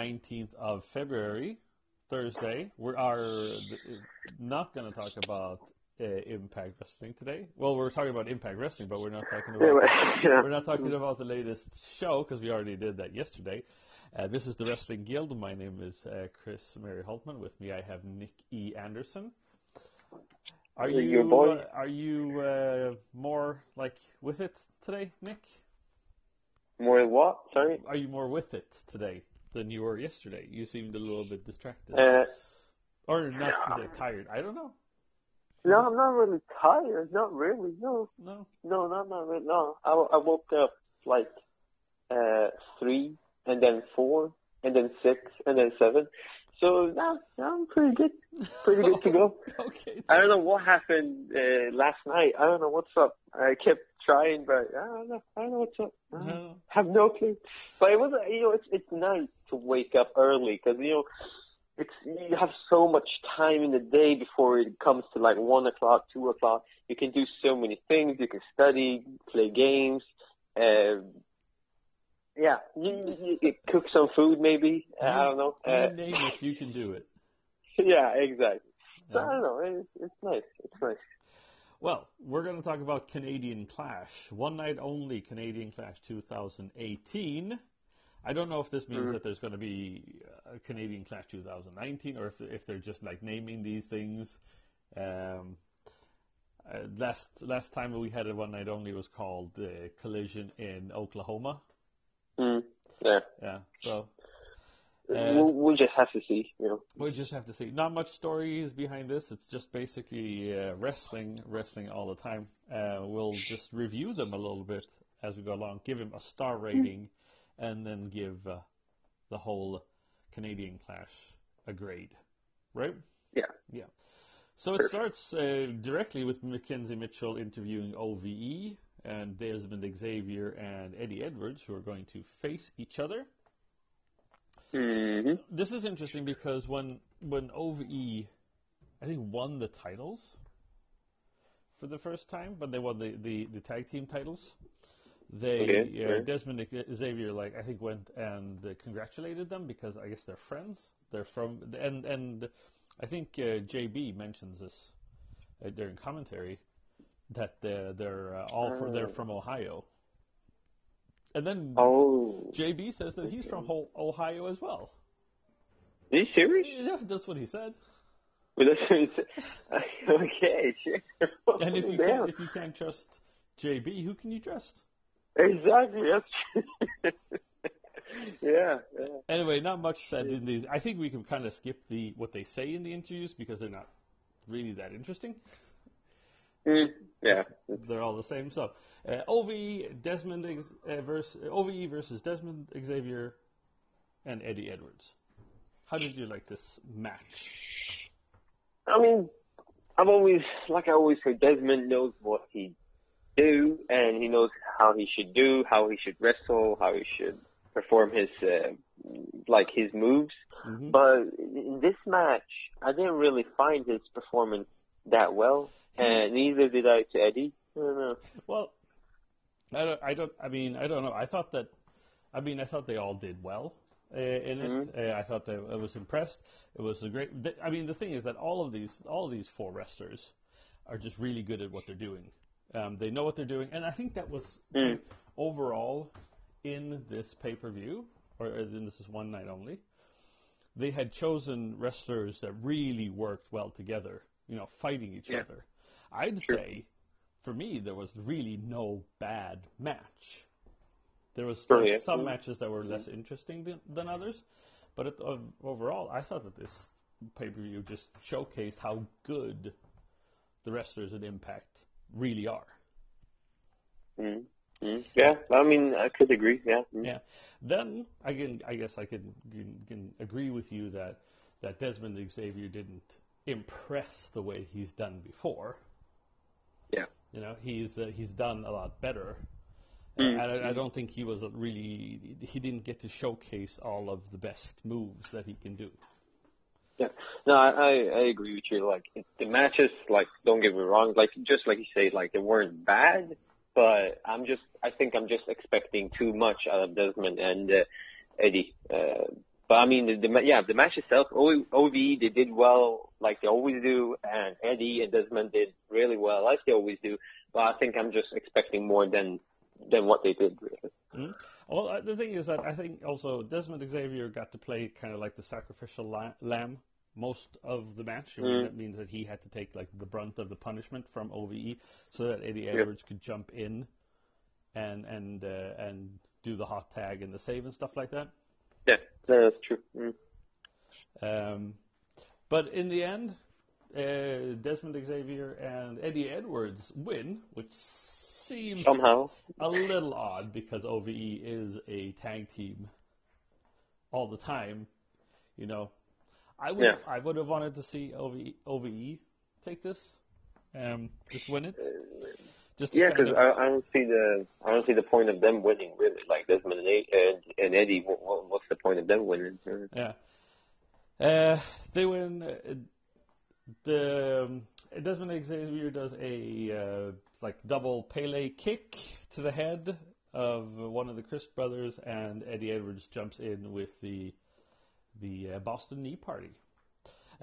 It is the 19th of February, Thursday. We are not going to talk about uh, Impact Wrestling today. Well, we're talking about Impact Wrestling, but we're not talking about Yeah. we're not talking about the latest show because we already did that yesterday. Uh, this is the Wrestling Guild. My name is uh, Chris Mary Holtman. With me, I have Nick E. Anderson. Are you uh, are you uh, more like with it today, Nick? More what? Sorry. Are you more with it today than you were yesterday? You seemed a little bit distracted, Uh, or not it tired. I don't know. no, I'm not really tired. Not really. No, No. no, not not really. No, I, I woke up like uh three, and then four, and then six, and then seven. So now I'm pretty good. Pretty good to go. okay. I don't know what happened uh, last night. I don't know what's up. I kept trying, but I don't know. I don't know what's up. I No. have no clue. But it was, you know, it's it's nice to wake up early because you know, it's you have so much time in the day before it comes to like one o'clock, two o'clock. You can do so many things. You can study, play games. Uh, yeah, you, you, you cook some food maybe. Uh, I don't know. You Uh, name it, you can do it. yeah, exactly. So I don't know. It's, it's nice. It's nice. Well, we're going to talk about Canadian Clash, one night only Canadian Clash 2018. I don't know if this means Mhm. that there's going to be a Canadian Clash 2019 or if if they're just like naming these things. Um, uh, last last time we had a one night only was called uh, Collision in Oklahoma. Mm, yeah. Yeah, so we'll, we'll just have to see, you know. we just have to see. Not much stories behind this. It's just basically uh, wrestling, wrestling all the time. Uh, we'll just review them a little bit as we go along. Give them a star rating, and then give uh, the whole Canadian Clash a grade. Right? Yeah. Yeah. So it starts uh, directly with McKenzie Mitchell interviewing OVE and Desmond Xavier and Eddie Edwards, who are going to face each other hmm this is interesting because when when OVE, I think won the titles for the first time, but they won the, the, the tag team titles. They Okay, uh, okay. Desmond Xavier like I think went and uh, congratulated them because I guess they're friends. They're from and and I think uh, JB mentions this uh, during commentary that uh, they're uh, all for, they're Oh. from Ohio. And then Oh. JB says that he's from Ho- Ohio as well. Are you serious? Yeah, that's what he said. Well, that's what it's- okay, sure. And if you Damn. can't, if you can't trust JB, who can you trust? Exactly, that's true. yeah, yeah. Anyway, not much said in these. I think we can kind of skip the what they say in the interviews because they're not really that interesting. Mm, yeah. They're all the same. So, uh, OVE Desmond uh, versus OVE versus Desmond Xavier and Eddie Edwards. How did you like this match? I mean, I've always, like I always say, Desmond knows what he do, and he knows how he should do, how he should wrestle, how he should perform his, uh, like his moves. Mhm. But in this match, I didn't really find his performance that well, and neither did I to Eddie. I don't know. Well, I don't, I don't. I mean, I don't know. I thought that. I mean, I thought they all did well uh, in it. Uh, I thought that I was impressed. It was a great. th- I mean, the thing is that all of these, all of these four wrestlers, are just really good at what they're doing. Um, they know what they're doing, and I think that was Mm. overall in this pay per view, or or in this is one night only. They had chosen wrestlers that really worked well together. You know, fighting each Yeah. other. I'd Sure. say, for me, there was really no bad match. There was like, yeah. some Mm. matches that were less interesting than, than others, but it, uh, overall, I thought that this pay per view just showcased how good the wrestlers at Impact really are. Mm. Mm. Yeah, I mean, I could agree. Yeah. Mm. Yeah. Then I can, I guess I can, can, agree with you that that Desmond Xavier didn't impress the way he's done before. Yeah. You know, he's uh, he's done a lot better. Mm. And I, I don't think he was really he didn't get to showcase all of the best moves that he can do. Yeah. No, I, I agree with you. Like it, the matches, like don't get me wrong, like just like you say, like they weren't bad, but I'm just I think I'm just expecting too much out of Desmond, and uh, Eddie. Uh, but I mean, the, the yeah, the match itself, OV, they did well, like they always do, and Eddie and Desmond did really well, like they always do. But I think I'm just expecting more than than what they did. Really. Mm. Well, uh, the thing is that I think also Desmond Xavier got to play kind of like the sacrificial lamb most of the match. Mean, Mm. That means that he had to take like the brunt of the punishment from OVE, so that Eddie Edwards could jump in and and uh, and do the hot tag and the save and stuff like that. Yeah, that's true. Mm. Um, but in the end, uh, Desmond Xavier and Eddie Edwards win, which seems Somehow, a little odd because OVE is a tag team all the time. You know, I would Yeah. I would have wanted to see OVE, OVE take this, um, just win it. Just yeah, because I, I don't see the I don't see the point of them winning really. Like Desmond and, and, and Eddie, what, what, what's the point of them winning? Yeah. Uh, they win. Uh, the um, Desmond Xavier does a uh, like double Pele kick to the head of one of the Crist brothers, and Eddie Edwards jumps in with the the uh, Boston Knee Party.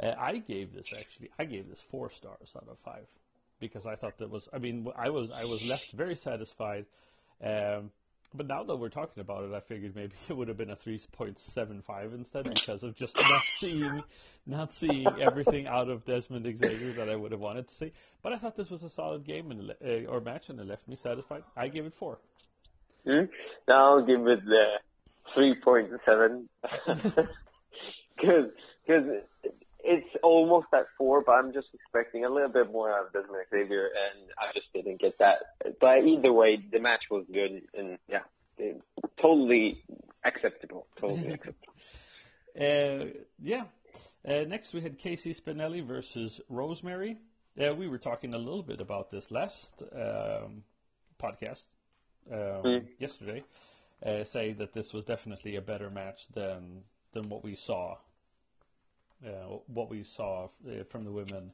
Uh, I gave this actually. I gave this four stars out of five because I thought that was. I mean, I was I was left very satisfied. Um, but now that we're talking about it, I figured maybe it would have been a 3.75 instead because of just not seeing, not seeing everything out of Desmond Xavier that I would have wanted to see. But I thought this was a solid game and uh, or match, and it left me satisfied. I gave it four. Mm. Now I'll give it the three point seven because because it's almost at four, but I'm just expecting a little bit more out of Desmond Xavier, and I just didn't get that. But either way, the match was good, and yeah, it, totally acceptable. Totally acceptable. Uh, yeah. Uh, next, we had Casey Spinelli versus Rosemary. Uh, we were talking a little bit about this last um, podcast um, Mm. yesterday, uh, saying that this was definitely a better match than than what we saw. Uh, what we saw uh, from the women,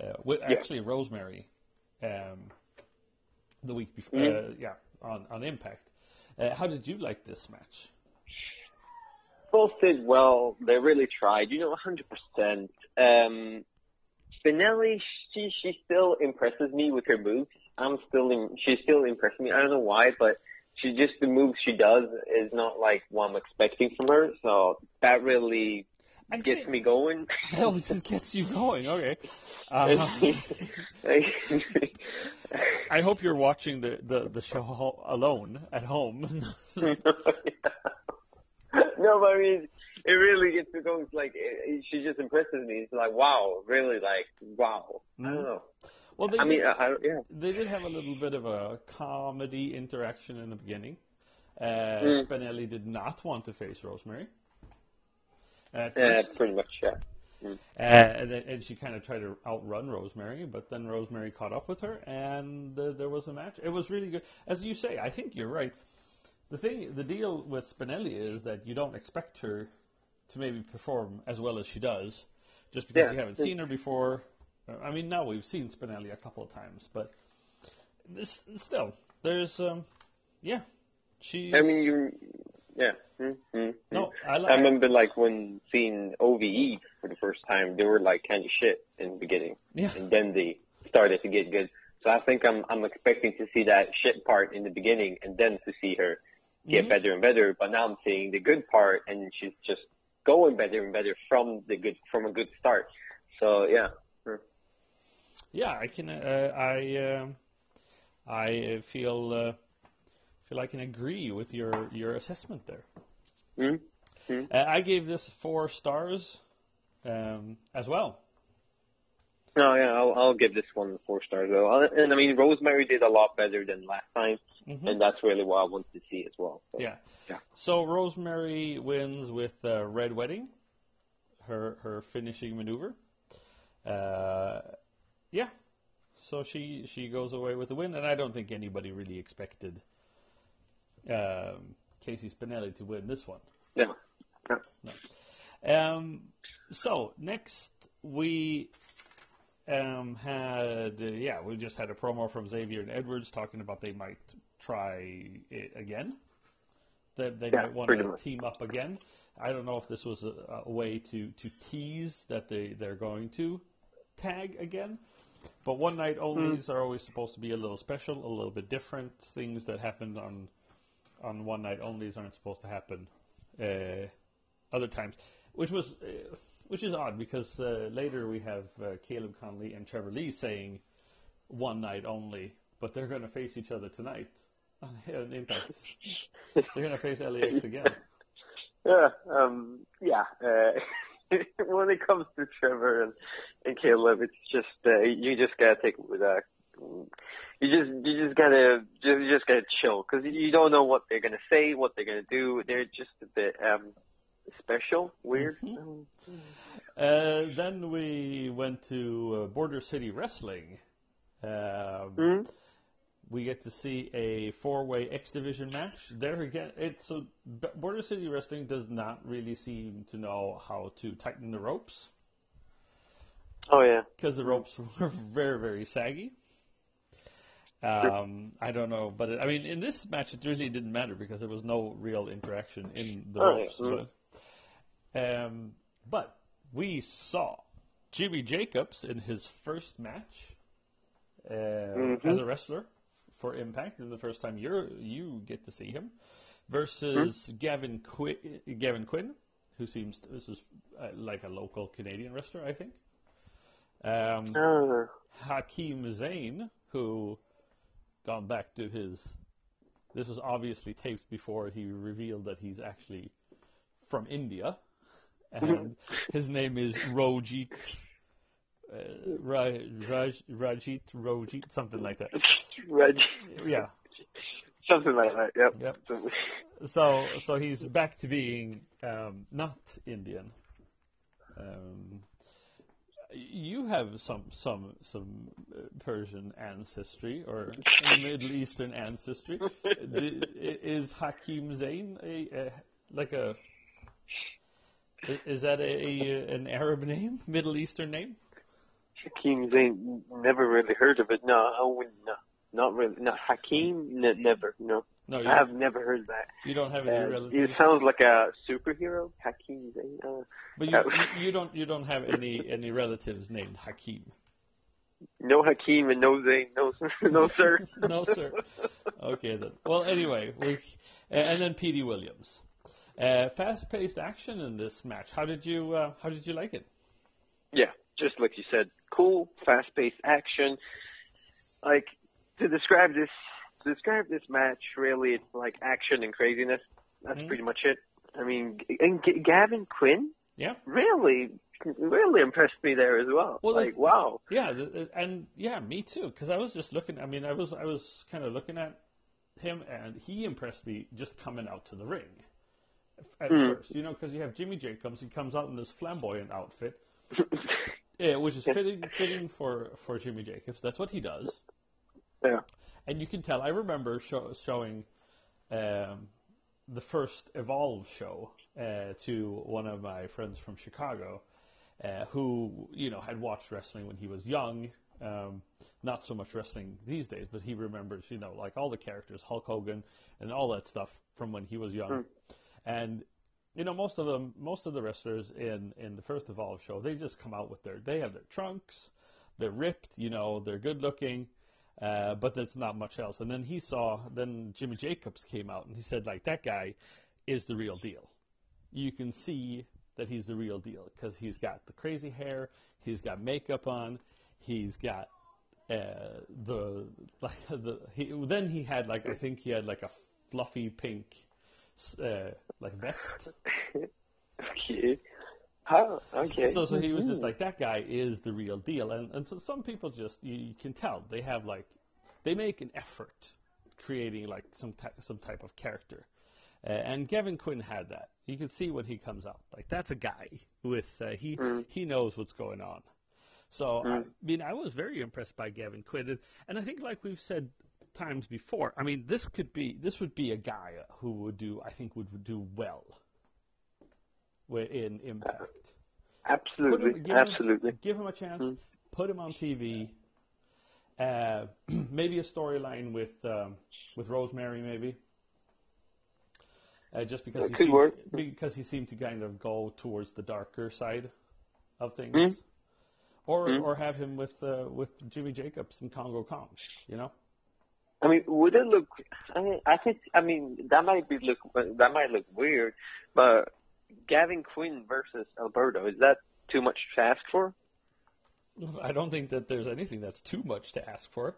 uh, wi- Yeah. actually Rosemary, um, the week before, Mm. uh, yeah, on on Impact. Uh, how did you like this match? Both did well. They really tried. You know, 100%. Um, Spinelli, she she still impresses me with her moves. I'm still in, she still impresses me. I don't know why, but she just the moves she does is not like what I'm expecting from her. So that really I gets me going. Oh, it just gets you going. Okay. Uh, I hope you're watching the, the, the show alone at home. no, but I mean, it really gets me going. It's like it, it- she just impresses me. It's like wow, really, like wow. I don't know. well, they I mean, did, I, I, yeah. they did have a little bit of a comedy interaction in the beginning. Uh, Mm. Spinelli did not want to face Rosemary. At Yeah, first. pretty much, yeah. Uh, and, and she kind of tried to outrun Rosemary, but then Rosemary caught up with her, and uh, there was a match. It was really good, as you say. I think you're right. The thing, the deal with Spinelli is that you don't expect her to maybe perform as well as she does, just because Yeah. you haven't seen her before. Uh, I mean, now we've seen Spinelli a couple of times, but this, still, there's, um, yeah, she. I mean, you, yeah. mm mm No, I I remember like when seeing OVE for the first time, they were like kind of shit in the beginning, Yeah. and then they started to get good. So I think I'm I'm expecting to see that shit part in the beginning, and then to see her get Mhm. better and better. But now I'm seeing the good part, and she's just going better and better from the good from a good start. So yeah. Yeah, I can. Uh, I um, I uh, feel uh, feel I can agree with your your assessment there. mm Uh, I gave this four stars um, as well. No, yeah, I'll, I'll give this one four stars though. Uh, And I mean, Rosemary did a lot better than last time, Mhm. and that's really what I wanted to see as well. So. Yeah. Yeah. So Rosemary wins with uh, Red Wedding, her her finishing maneuver. Uh, yeah. So she she goes away with the win, and I don't think anybody really expected um, Casey Spinelli to win this one. Yeah. Yeah. Um, so next we um, had uh, yeah we just had a promo from Xavier and Edwards talking about they might try it again They, they Yeah, might want to team up again. I don't know if this was a, a way to, to tease that they, they're going to tag again. But one night onlys are always supposed to be a little special, a little bit different. Things that happened on on one night onlys aren't supposed to happen uh, other times, which was uh, which is odd because uh, later we have uh, Caleb Conley and Trevor Lee saying one night only, but they're going to face each other tonight on Impact. they're going to face LAX again. Yeah, um, yeah. Uh, when it comes to Trevor and, and Caleb, it's just uh, you just gotta take it with a. You just you just gotta just you just gotta chill because you don't know what they're gonna say, what they're gonna do. They're just a bit um special, weird. Um, Uh, then we went to uh, Border City Wrestling. Um, mhm. we get to see a four-way X Division match. There again, it's so Border City Wrestling does not really seem to know how to tighten the ropes Oh yeah. because the ropes were very, very saggy. Um, I don't know, but it, I mean, in this match, it really didn't matter because there was no real interaction in the Oh, yeah. ropes. Mm. But, um, but we saw Jimmy Jacobs in his first match uh, Mhm. as a wrestler for Impact. This is the first time you you get to see him versus Hmm? Gavin Qui- Gavin Quinn, who seems to, this is uh, like a local Canadian wrestler, I think. Um, Uh, Hakeem Zayn, who gone back to his. This was obviously taped before he revealed that he's actually from India, and his name is Rojit. Uh, Ra- Raj, Rajit Rojit, something like that. Reg, Yeah. something like that. Yep. Yep. So- So, so he's back to being um, not Indian. Um, you have some some some uh, Persian ancestry or Middle Eastern ancestry. Is Hakim Zain a, a like a is that a, a an Arab name, Middle Eastern name? Hakim Zain, never really heard of it. No, I wouldn't. No, not really. No, Hakeem, ne- never. No, No, you, I have never heard that. you don't have any Uh, relatives. it sounds like a superhero, Hakeem Zayn. Uh, but you, you you don't you don't have any any relatives named Hakim. no Hakeem and no Zayn. No, no sir. no, sir. Okay then. Well, anyway, we and then Petey Williams. Uh, fast-paced action in this match. How did you uh, How did you like it? Yeah, just like you said, cool, fast-paced action. Like to describe this, to describe this match, really, it's like action and craziness. That's Mhm. pretty much it. I mean, and G- Gavin Quinn Yeah. really, really impressed me there as well. Well, like, wow. Yeah, and yeah, me too. Because I was just looking. I mean, I was I was kind of looking at him, and he impressed me just coming out to the ring at Mm. first. You know, because you have Jimmy Jacobs. He comes out in this flamboyant outfit, yeah, which is fitting fitting for for Jimmy Jacobs. That's what he does. yeah. And you can tell. I remember show, showing um, the first Evolve show uh, to one of my friends from Chicago, uh, who you know had watched wrestling when he was young. Um, not so much wrestling these days, but he remembers, you know, like all the characters, Hulk Hogan, and all that stuff from when he was young. Mm. And you know, most of them, most of the wrestlers in in the first Evolve show, they just come out with their, they have their trunks, they're ripped, you know, they're good looking, uh, but that's not much else. And then he saw, then Jimmy Jacobs came out and he said, like, that guy is the real deal. You can see that he's the real deal because he's got the crazy hair, he's got makeup on, he's got uh, the like the he then he had like I think he had like a fluffy pink uh, like vest. okay. Okay. So so he was just like that guy is the real deal, and and so some people just you, you can tell they have like they make an effort creating like some ty- some type of character, uh, and Gavin Quinn had that. You can see when he comes out like that's a guy with uh, he Mm. he knows what's going on. So I Mm. mean I was very impressed by Gavin Quinn, and, and I think like we've said times before, I mean this could be this would be a guy who would do I think would do well in Impact. absolutely, him- give him- absolutely. Give him a chance. Mm. Put him on TV. Uh, maybe a storyline with um, with Rosemary, maybe. uh, just because he seemed, work. because he seemed to kind of go towards the darker side of things, Mm. or Mm. or have him with uh, with Jimmy Jacobs and Kongo Kong, you know. I mean, would it look? I mean, I think. I mean, that might be look. That might look weird, but Gavin Quinn versus Alberto is that too much to ask for? I don't think that there's anything that's too much to ask for.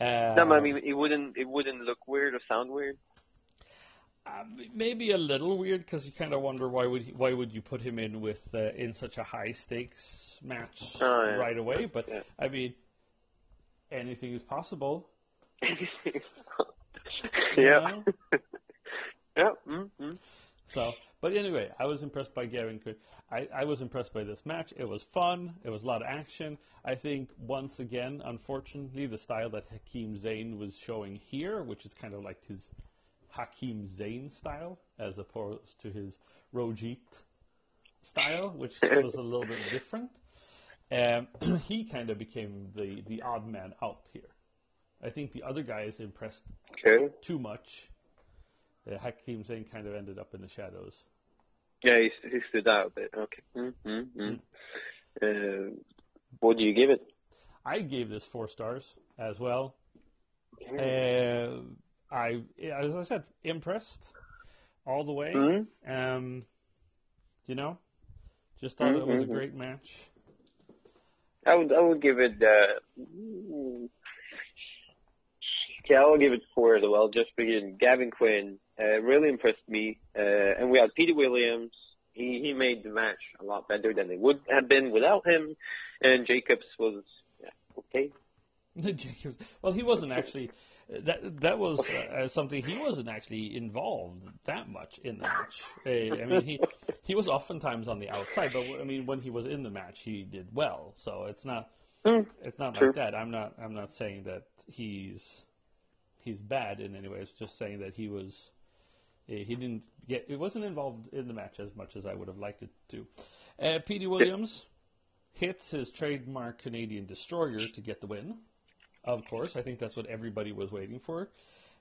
Uh, no, I mean, it wouldn't. It wouldn't look weird or sound weird. Uh, maybe a little weird because you kind of wonder why would he, why would you put him in with uh, in such a high stakes match Oh, yeah. right away? But Yeah. I mean, anything is possible. yeah. know? yeah. Mm-hmm. So, but anyway, I was impressed by Gavin. Cook. I, I was impressed by this match. It was fun. It was a lot of action. I think once again, unfortunately, the style that Hakeem Zayn was showing here, which is kind of like his Hakeem Zayn style, as opposed to his Rojit style, which was a little bit different. Um, he kind of became the, the odd man out here. I think the other guys is impressed Okay. too much. Uh, Hakeem Zayn kind of ended up in the shadows. Yeah, he, he stood out a bit. Okay. Mm-hmm. Uh, what do you give it? I gave this four stars as well. Uh, I, as I said, impressed all the way. Mhm. Um, you know, just thought it was a Mhm. great match. I would I would give it uh mm, yeah, I will give it four as well, just because Gavin Quinn uh, really impressed me. Uh, and we had Peter Williams. He he made the match a lot better than it would have been without him. And Jacobs was yeah, okay. Jacobs. Well, he wasn't actually. That that was uh, something he wasn't actually involved that much in the match. Uh, I mean, he he was oftentimes on the outside, but I mean, when he was in the match, he did well. So it's not Mm. it's not True. like that. I'm not I'm not saying that he's he's bad in any way. It's just saying that he was he didn't get he wasn't involved in the match as much as I would have liked it to. Uh, Petey Williams hits his trademark Canadian destroyer to get the win. Of course, I think that's what everybody was waiting for,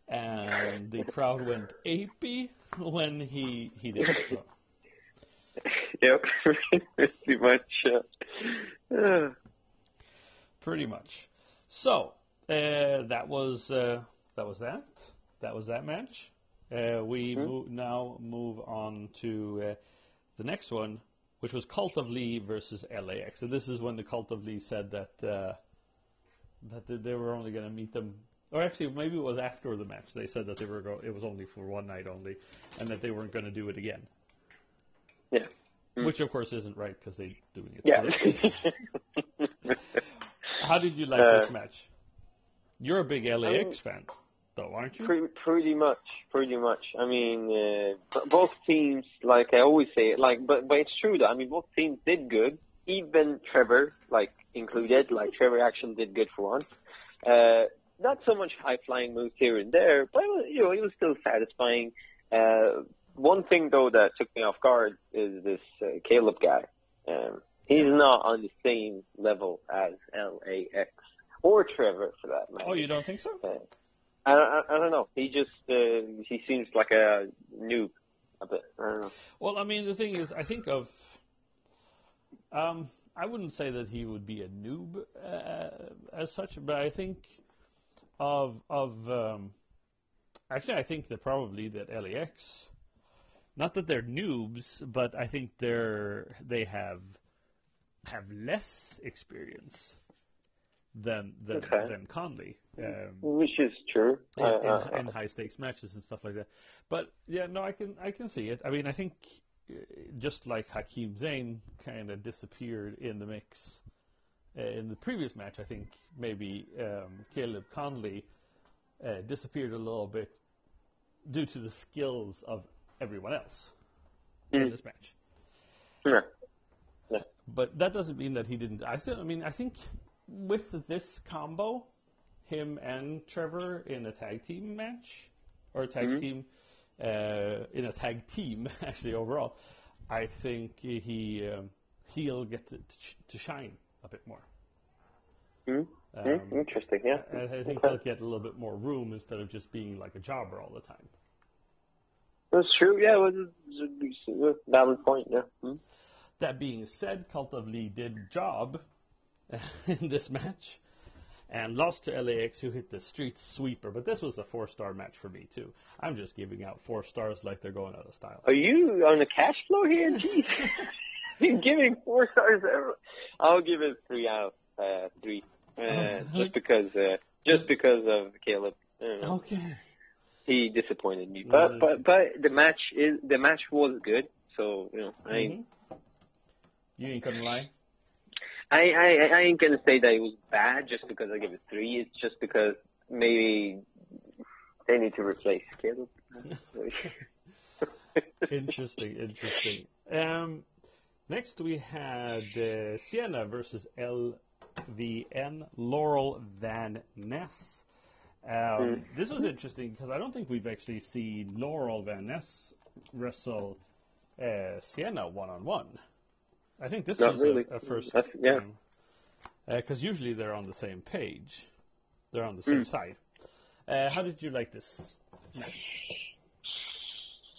and the crowd went apey when he he did it. So. Yep, pretty much. Uh, uh, Pretty much. So uh, that was uh, that was that. That was that match. Uh, we Mhm. mo- now move on to uh, the next one, which was Cult of Lee versus LAX. And this is when the Cult of Lee said that uh, that they- they were only going to meet them. Or actually, maybe it was after the match. They said that they were go- it was only for one night only, and that they weren't going to do it again. yeah. Mm. Which of course isn't right because they're doing it. Yeah. How did you like Uh, this match? You're a big LAX fan, though, aren't you? Pretty, pretty much, pretty much. I mean, uh, both teams, like I always say, like, but but it's true though. I mean, both teams did good. Even Trevor, like included, like Trevor actually did good for once. Uh, not so much high flying moves here and there, but it was, you know, it was still satisfying. Uh, one thing though that took me off guard is this uh, Caleb guy. Um, he's not on the same level as LAX or Trevor for that matter. Oh, you don't think so? Uh, I, I, I don't know. He just uh, he seems like a noob a bit. I don't know. Well, I mean, the thing is, I think of. Um, I wouldn't say that he would be a noob uh, as such, but I think of of. Um, actually, I think that probably that LAX, not that they're noobs, but I think they're they have have less experience than than Okay. than Conley. Um, Which is true. in, Uh, in, uh, in high stakes matches and stuff like that. But yeah, no, I can I can see it. I mean, I think uh, just like Hakeem Zayn kind of disappeared in the mix uh, in the previous match, I think maybe um, Caleb Conley uh, disappeared a little bit due to the skills of everyone else in Mm. this match. yeah. But that doesn't mean that he didn't. I still, I mean, I think with this combo, him and Trevor in a tag team match or a tag Mhm. team uh, in a tag team actually overall, I think he um, he'll get to, to, to shine a bit more. Mm. Um, Mm. Interesting. Yeah. I, I think Okay. he'll get a little bit more room instead of just being like a jobber all the time. That's true. Yeah, a, valid point. Yeah. Hmm. That being said, Cult of Lee did job in this match and lost to LAX, who hit the street sweeper. But this was a four-star match for me too. I'm just giving out four stars like they're going out of style. Are you on the cash flow here? Jeez. You're giving four stars. I'll give it three out of uh, three, uh, just because, uh, just because of Caleb. Okay. He disappointed me, but but but the match is the match was good. So you know, I. Mm-hmm. You ain't gonna lie. I, I I ain't gonna say that it was bad just because I give it three. It's just because maybe they need to replace Caleb. interesting, interesting. Um, next we had uh, Sienna versus LVN Laurel Van Ness. Um, mm. This was interesting because I don't think we've actually seen Laurel Van Ness wrestle uh, Sienna one on one. I think this Not was really. a, a first That's, yeah. Because uh, usually they're on the same page, they're on the same mm. side. Uh, how did you like this match?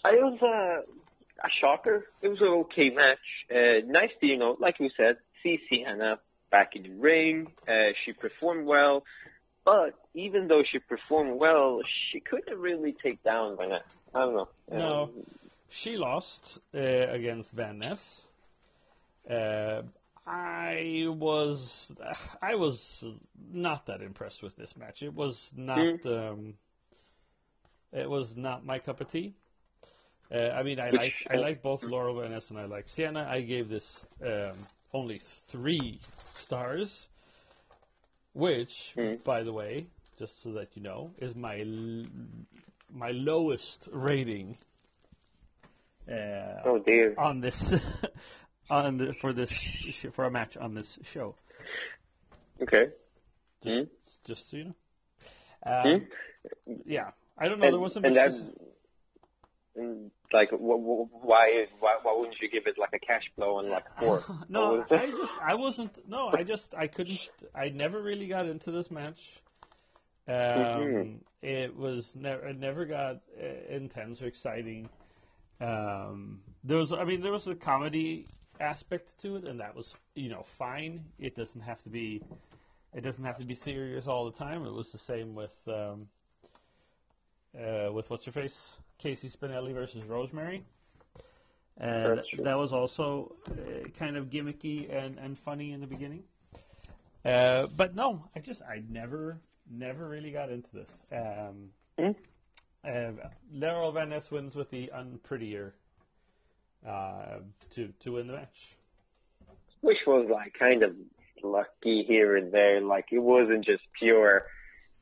It was a, a shocker. It was an okay match. Uh, nice to, you know, like we said, see Sienna back in the ring. Uh, she performed well, but even though she performed well, she couldn't really take down Van Ness. I don't know. No, um, she lost uh, against Van Ness. Uh, I was I was not that impressed with this match. It was not mm. um, it was not my cup of tea. Uh, I mean, I like I like both Laurel Van Ness and I like Sienna. I gave this um, only three stars, which, mm. by the way, just so that you know, is my l- my lowest rating. Uh, oh dear! On this on the, for this for a match on this show. Okay. Just, mm. just so you know. Um, mm. Yeah, I don't know. And, there was some. And that's, like, why, why why wouldn't you give it like a cash flow and like four? no, I just I wasn't. No, I just I couldn't. I never really got into this match. Um, mm-hmm. It was never it never got uh, intense or exciting. Um, there was I mean there was a comedy aspect to it, and that was you know fine. It doesn't have to be it doesn't have to be serious all the time. It was the same with um, uh, with what's her face Casey Spinelli versus Rosemary, and that was also uh, kind of gimmicky and, and funny in the beginning. Uh, but no, I just I never never really got into this. Um, mm. uh, Laurel Van Ness wins with the unprettier uh, to to win the match. Which was like kind of lucky here and there. Like it wasn't just pure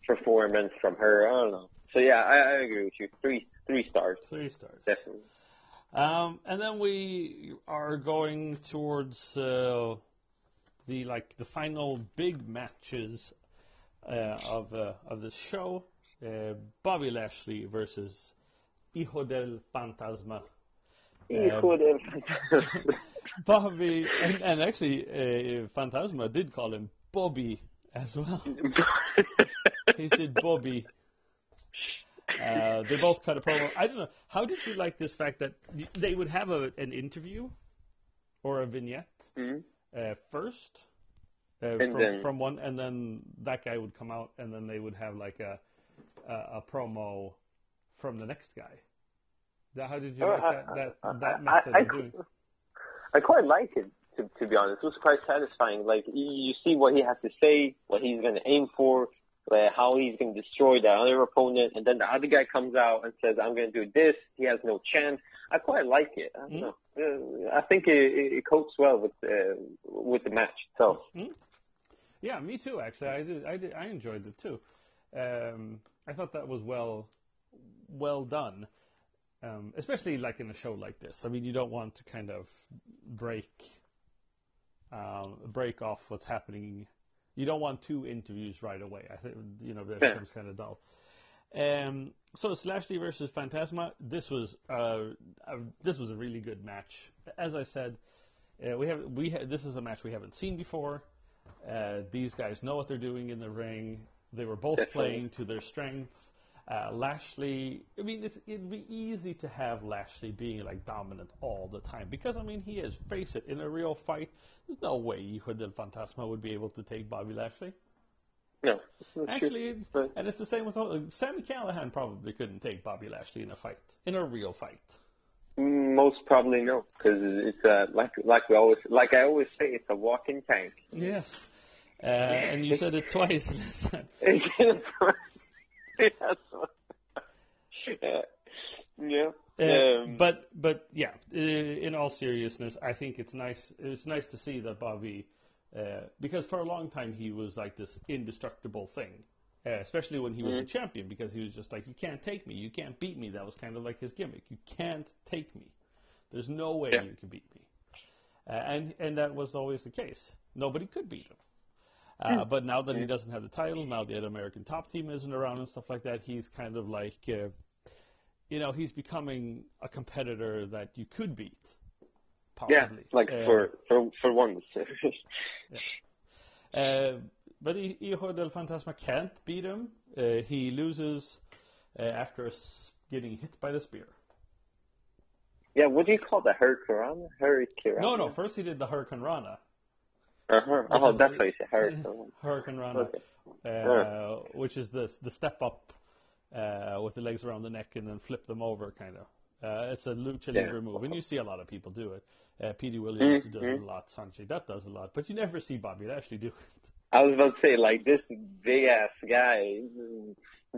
performance from her. I don't know. So yeah, I, I agree with you. Three three stars. Three stars. Definitely. Um, and then we are going towards uh, the like the final big matches uh, of uh, of the show. Uh, Bobby Lashley versus Hijo del Fantasma Hijo del Bobby, and, and actually, uh, Fantasma did call him Bobby as well. he said Bobby. Uh, they both cut a promo. I don't know. How did you like this fact that they would have a, an interview or a vignette mm-hmm. uh, first uh, from, then, from one, and then that guy would come out, and then they would have like a a, a promo from the next guy. How did you uh, like that, that, that method I, doing I quite like it, to, to be honest. It was quite satisfying. Like, you see what he has to say, what he's going to aim for, uh, how he's going to destroy the other opponent, and then the other guy comes out and says, I'm going to do this. He has no chance. I quite like it. I, mm-hmm. uh, I think it, it copes well with uh, with the match itself. Mm-hmm. Yeah, me too. Actually, I did. I did. I enjoyed it too. Um, I thought that was well well done. Um, especially like in a show like this. I mean, you don't want to kind of break um, break off what's happening. You don't want two interviews right away. I think you know that yeah. becomes kind of dull. Um, so Lashley versus Fantasma. This was uh, a, this was a really good match. As I said, uh, we have we ha- this is a match we haven't seen before. Uh, these guys know what they're doing in the ring. They were both Definitely. playing to their strengths. Uh, Lashley, I mean, it's, it'd be easy to have Lashley being like dominant all the time because I mean he is. Face it, in a real fight, there's no way Hijo del Fantasma would be able to take Bobby Lashley. No, actually, it's, and it's the same with uh, Sami Callihan. Probably couldn't take Bobby Lashley in a fight, in a real fight. Most probably no, because it's uh, like like we always like I always say, it's a walking tank. Yes, uh, and you said it twice. yeah. Uh, um, but but yeah, uh, in all seriousness, I think it's nice. It's nice to see that Bobby, uh, because for a long time he was like this indestructible thing, uh, especially when he was mm-hmm. a champion, because he was just like, you can't take me, you can't beat me. That was kind of like his gimmick. You can't take me. There's no way yeah. you can beat me. Uh, and and that was always the case. Nobody could beat him. Uh, but now that he doesn't have the title, now the American Top Team isn't around and stuff like that, he's kind of like, uh, you know, he's becoming a competitor that you could beat. Possibly. Yeah, like uh, for for for once. yeah. Uh, but Hijo del Fantasma can't beat him. Uh, he loses uh, after getting hit by the spear. Yeah, what do you call the Hurricane? Hurricane. No, no. First he did the Hurricanrana. Uh-huh. Oh, that's how you say Hurricane. Hurricanrana, okay. uh, which is the the step up uh, with the legs around the neck and then flip them over, kind of. Uh, it's a lucha libre move, and you see a lot of people do it. Uh, Petey Williams mm-hmm. does it a lot. Sanjay Dutt does a lot, but you never see Bobby Lashley do it. I was about to say, like this big ass guy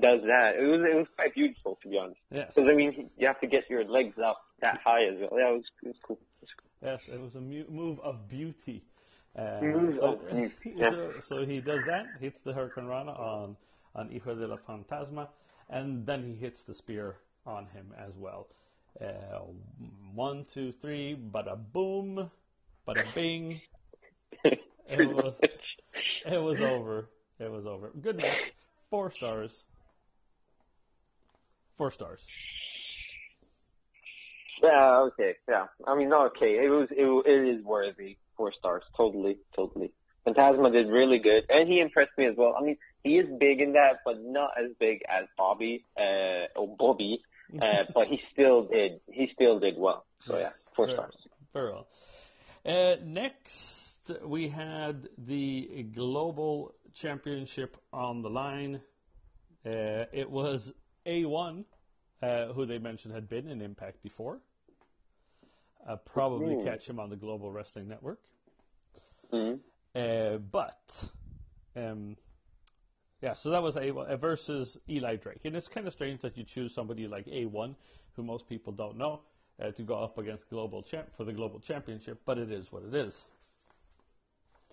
does that. It was it was quite beautiful to be honest. Yes. Because I mean, you have to get your legs up that high as well. Yeah, it was it was cool. It was cool. Yes, it was a mu- move of beauty. Uh, so, yeah. so, so, he does that, hits the Hurricanrana on on Hijo de la Fantasma, and then he hits the spear on him as well. Uh, one, two, three, bada boom, bada bing. it was it was over. It was over. Good match. Four stars. Four stars. Yeah. Okay. Yeah. I mean, okay. It was. It, it is worthy four stars. Totally, totally. Fantasma did really good, and he impressed me as well. I mean, he is big in that, but not as big as Bobby uh, or Bobby. Uh, but he still did. He still did well. So yeah, four very, stars. Very well. Uh, next, we had the global championship on the line. Uh, it was A1, uh, who they mentioned had been in Impact before. Uh, probably mm. catch him on the Global Wrestling Network. Mm. Uh, but um, yeah, so that was A1 versus Eli Drake, and it's kind of strange that you choose somebody like A1, who most people don't know, uh, to go up against global champ for the global championship. But it is what it is.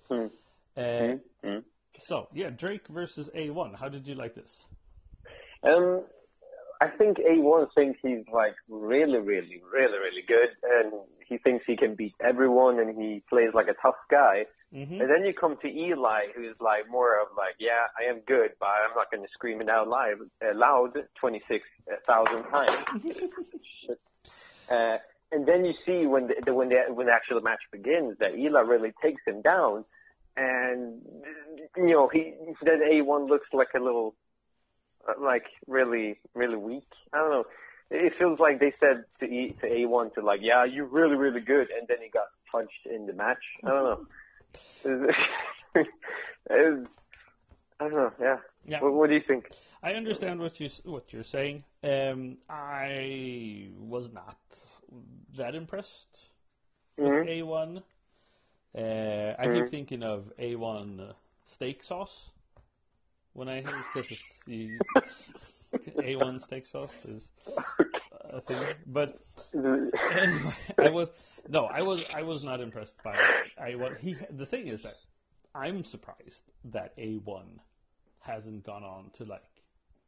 Mm. Uh, so yeah, Drake versus A1. How did you like this? Um, I think A1 thinks he's like really, really, really, really good, and he thinks he can beat everyone, and he plays like a tough guy. Mm-hmm. And then you come to Eli, who's like more of like, yeah, I am good, but I'm not going to scream it out live, uh, loud 26,000 times. uh, and then you see when the, when the when the actual match begins that Eli really takes him down, and you know he then A1 looks like a little like really, really weak. I don't know. It feels like they said to E to A1 to like, yeah, you're really, really good, and then he got punched in the match. I don't know. it was, I don't know. Yeah. Yeah. What, what, do you think? I understand what you what you're saying. Um, I was not that impressed with mm-hmm. A1. Uh, I mm-hmm. keep thinking of A1 steak sauce when I hear because it's the A1 steak sauce is a thing. But anyway, I was no, I was I was not impressed by it. I what he the thing is that I'm surprised that A1 hasn't gone on to like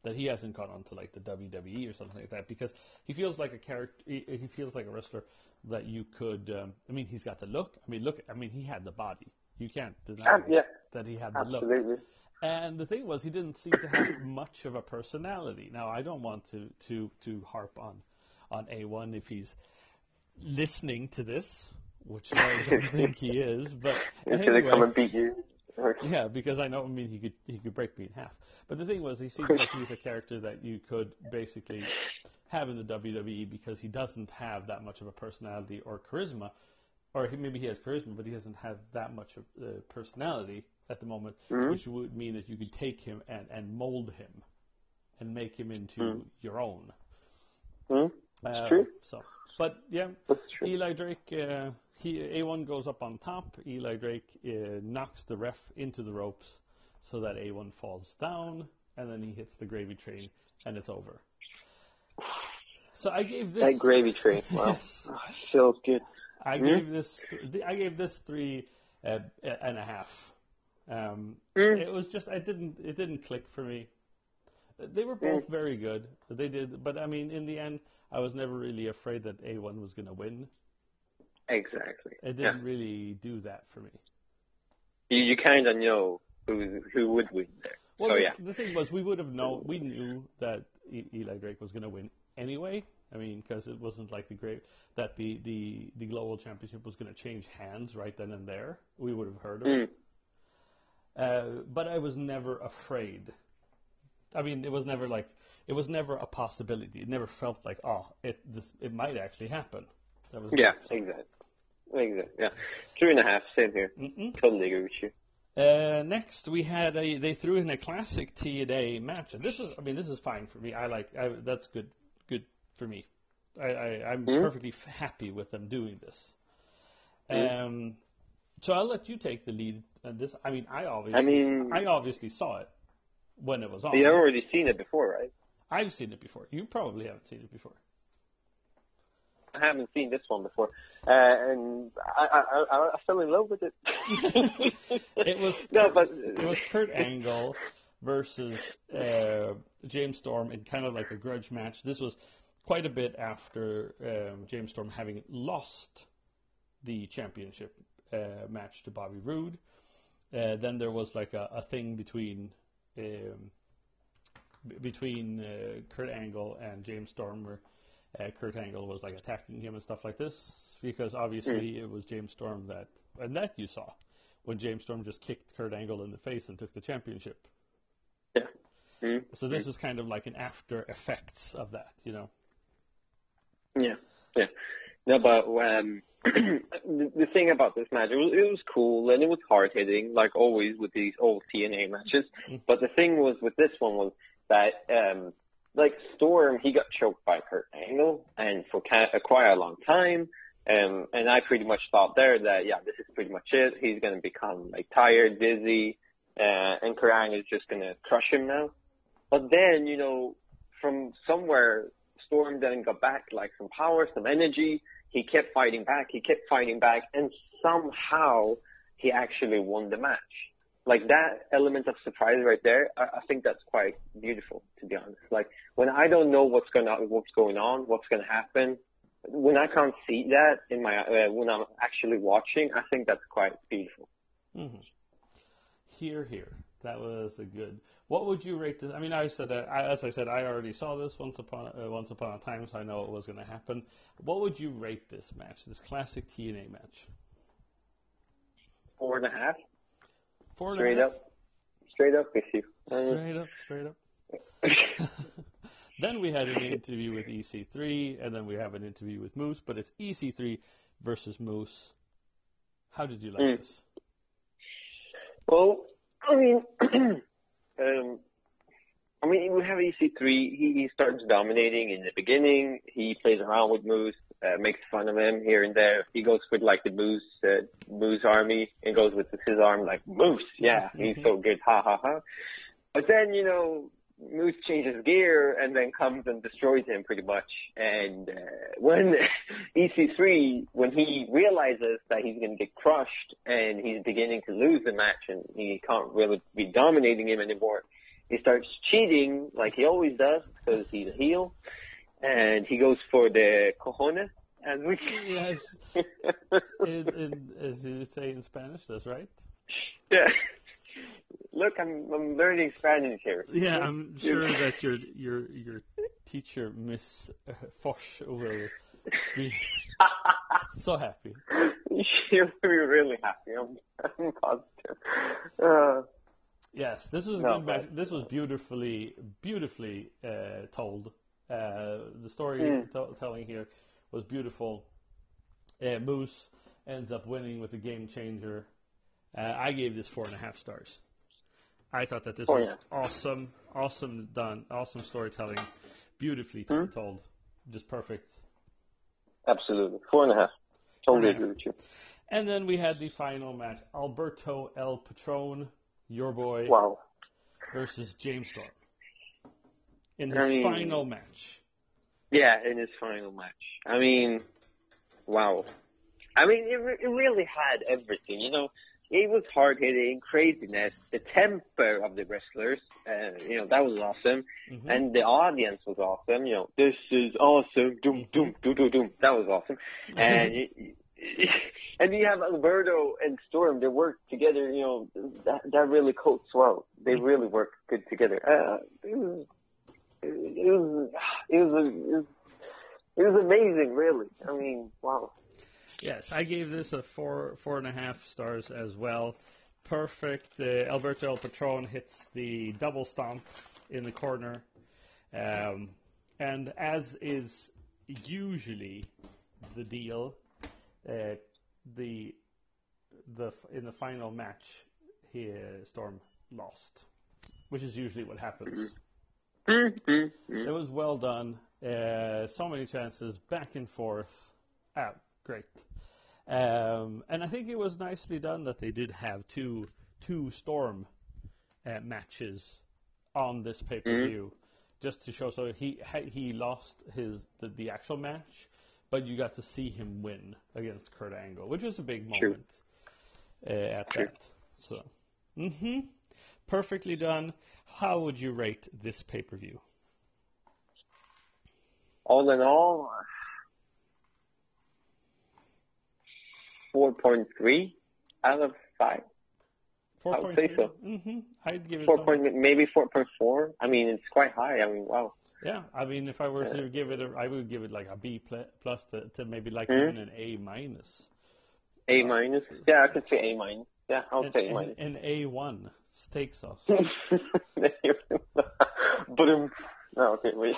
that he hasn't gone on to like the WWE or something like that because he feels like a character. He, he feels like a wrestler that you could. Um, I mean, he's got the look. I mean, look. I mean, he had the body. You can't deny um, yeah, that he had the absolutely. look. And the thing was, he didn't seem to have much of a personality. Now, I don't want to, to, to harp on, on A1 if he's listening to this, which I don't think he is. But he's anyway, gonna come and beat you. Yeah, because I know. I mean, he could he could break me in half. But the thing was, he seems like he's a character that you could basically have in the WWE because he doesn't have that much of a personality or charisma, or he, maybe he has charisma, but he doesn't have that much of uh, personality at the moment, Mhm. which would mean that you could take him and, and mold him and make him into Mm. your own. Hmm? Uh, true. So, but yeah. Eli Drake, uh, he A1 goes up on top. Eli Drake uh, knocks the ref into the ropes so that A1 falls down, and then he hits the gravy train, and it's over. So I gave this. That gravy train. Wow. Yes. Oh, feels good. I Hmm? gave this. I gave this three uh, and a half. Um, Mm. it was just I didn't. It didn't click for me. They were both very good. They did, but I mean, in the end, I was never really afraid that A1 was going to win. Exactly. It didn't really do that for me. You, you kind of know who who would win there. Well, so the, yeah. the thing was, we would have known. We knew that Eli Drake was going to win anyway. I mean, because it wasn't like the great that the the the global championship was going to change hands right then and there. We would have heard of it. Uh, but I was never afraid. I mean, it was never like it was never a possibility. It never felt like oh, it this it might actually happen. That was Yeah, exactly. Exactly. Yeah. two and a half. Same here. Mm-mm. Totally agree with you. Uh, next, we had a they threw in a classic TNA match, and this was I mean this is fine for me. I like I, that's good good for me. I, I I'm Mhm. perfectly f- happy with them doing this. Mhm. Um, so I'll let you take the lead. And this I mean I obviously I mean, I obviously saw it when it was on. you've already seen it before, right? I've seen it before. You probably haven't seen it before. I haven't seen this one before, uh, and I, I, I, I fell in love with it. It was no, but it was Kurt Angle versus uh, James Storm in kind of like a grudge match. This was quite a bit after um, James Storm having lost the championship uh, match to Bobby Roode. Uh, then there was like a, a thing between um, b- between uh, Kurt Angle and James Storm where uh, Kurt Angle was like attacking him and stuff like this because obviously it was James Storm that and that you saw when James Storm just kicked Kurt Angle in the face and took the championship. yeah. Mm. So this was kind of like an after effects of that, you know. Yeah, yeah. No, but um, the, the thing about this match, it was, it was cool and it was hard hitting, like always with these old TNA matches. Mm. But the thing was with this one was that, um, like Storm, he got choked by Kurt Angle, and for uh, quite a long time. Um, and I pretty much thought there that yeah, this is pretty much it. He's gonna become like tired, dizzy, uh, and Kurt Angle is just gonna crush him now. But then, you know, from somewhere, Storm then got back like some power, some energy. He kept fighting back. He kept fighting back, and somehow he actually won the match. Like that element of surprise right there, I, I think that's quite beautiful, to be honest. Like when I don't know what's going on, what's going on, what's to happen, when I can't see that in my uh, when I'm actually watching, I think that's quite beautiful. hmm Here, here. That was a good. What would you rate this? I mean, I said, uh, I, as I said, I already saw this once upon uh, once upon a time, so I know it was going to happen. What would you rate this match? This classic TNA match? Four and a half, Four and a straight half? up, straight up with you. Straight up, straight up. then we had an interview with EC3, and then we have an interview with Moose, but it's EC3 versus Moose. How did you like Mm. this? Well, I mean, um, I mean, we have EC3. He, he starts dominating in the beginning. He plays around with Moose, uh, makes fun of him here and there. He goes with like the Moose, uh, Moose army, and goes with his arm like Moose. Yeah, he's so good. Ha ha ha. But then, you know, Moose changes gear and then comes and destroys him pretty much. And uh, when EC3, when he realizes that he's going to get crushed and he's beginning to lose the match and he can't really be dominating him anymore, he starts cheating like he always does because he's a heel. And he goes for the cojones, as we Yes, in, in, as you say in Spanish, that's right. yeah. Look, I'm I'm learning Spanish here. Yeah, I'm sure that your your your teacher, Miss uh, Foch, will be so happy. she'll be really happy. I'm, I'm positive. Uh, yes, this was No, good match. This was beautifully, beautifully uh, told. Uh, the story Mm. t- telling here was beautiful. Uh, Moose ends up winning with a game changer. Uh, I gave this four and a half stars. I thought that this Four, was yeah. awesome, awesome done, awesome storytelling, beautifully t- Mm. told, just perfect. absolutely. Four and a half. Totally Four and a agree with you. And then we had the final match: Alberto El Patron, your boy, Wow. versus James Storm. In his I mean- final match. Yeah, in his final match. I mean, wow. I mean, it, re- it really had everything. You know, it was hard hitting, craziness, the temper of the wrestlers. Uh, you know, that was awesome, Mhm. and the audience was awesome. You know, this is awesome. Doom, doom, doom, doom, doom. That was awesome. And you, and you have Alberto and Storm. They work together. You know, that that really coats well. They really work good together. Uh, it was it was it was it was, it was amazing, really. I mean, wow. Yes, I gave this a four four and a half stars as well. Perfect. Uh, Alberto El Patron hits the double stomp in the corner, um, and as is usually the deal, uh, the the in the final match, he, uh, Storm lost, which is usually what happens. Mm-hmm. It was well done. Uh, so many chances, back and forth. Ah, great. Um, and I think it was nicely done that they did have two two storm uh, matches on this pay per view, just to show. So he he lost his the, the actual match, but you got to see him win against Kurt Angle, which was a big moment uh, at True. that. So, hmm perfectly done. How would you rate this pay per view? All in all, four point three out of five. I would say so. Mm-hmm. I'd give it Four point maybe four point four. I mean, it's quite high. I mean, wow. Yeah, I mean, if I were to give it, a, I would give it like a B plus to, to maybe like Mhm. even an A minus. A minus. Yeah, I could say A minus. Yeah, I would An, say A an, minus. an A one steak sauce. but um, no, okay, wait.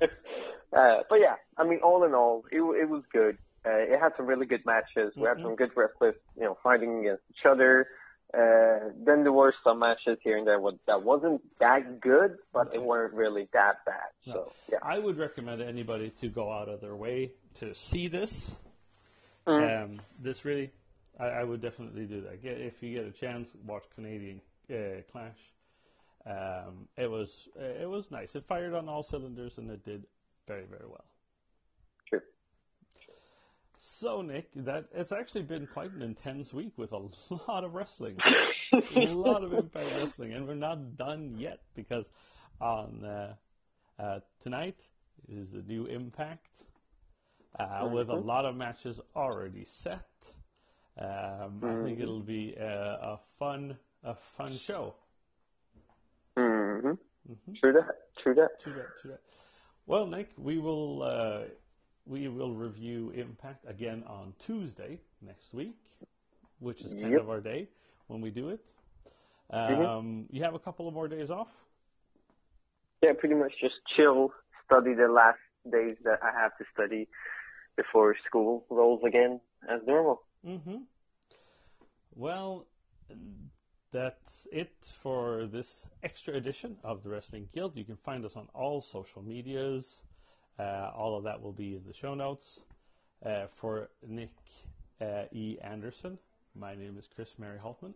uh, but yeah, I mean, all in all, it it was good. Uh, it had some really good matches. We had Mhm. some good wrestlers, you know, fighting against each other. Uh, then there were some matches here and there that wasn't that good, but they weren't really that bad. No. So yeah. I would recommend anybody to go out of their way to see this. Mm. Um, this really, I, I would definitely do that. Get, if you get a chance, watch Canadian uh, Clash. Um, it was it was nice. It fired on all cylinders and it did very very well. So Nick, that it's actually been quite an intense week with a lot of wrestling, a lot of Impact Wrestling, and we're not done yet because on uh, uh, tonight is the new Impact uh, with a Mhm. lot of matches already set. Um, I think Mhm. it'll be a, a fun a fun show. hmm hmm True that. True that. True that, true that. Well, Nick, we will uh, we will review Impact again on Tuesday next week, which is kind Yep. of our day when we do it. Um, Mhm. You have a couple of more days off. Yeah, pretty much just chill, study the last days that I have to study before school rolls again as normal. hmm Well, that's it for this extra edition of the Wrestling Guild. You can find us on all social medias. Uh, all of that will be in the show notes. Uh, for Nick uh, E. Anderson, my name is Chris Mary Haltman.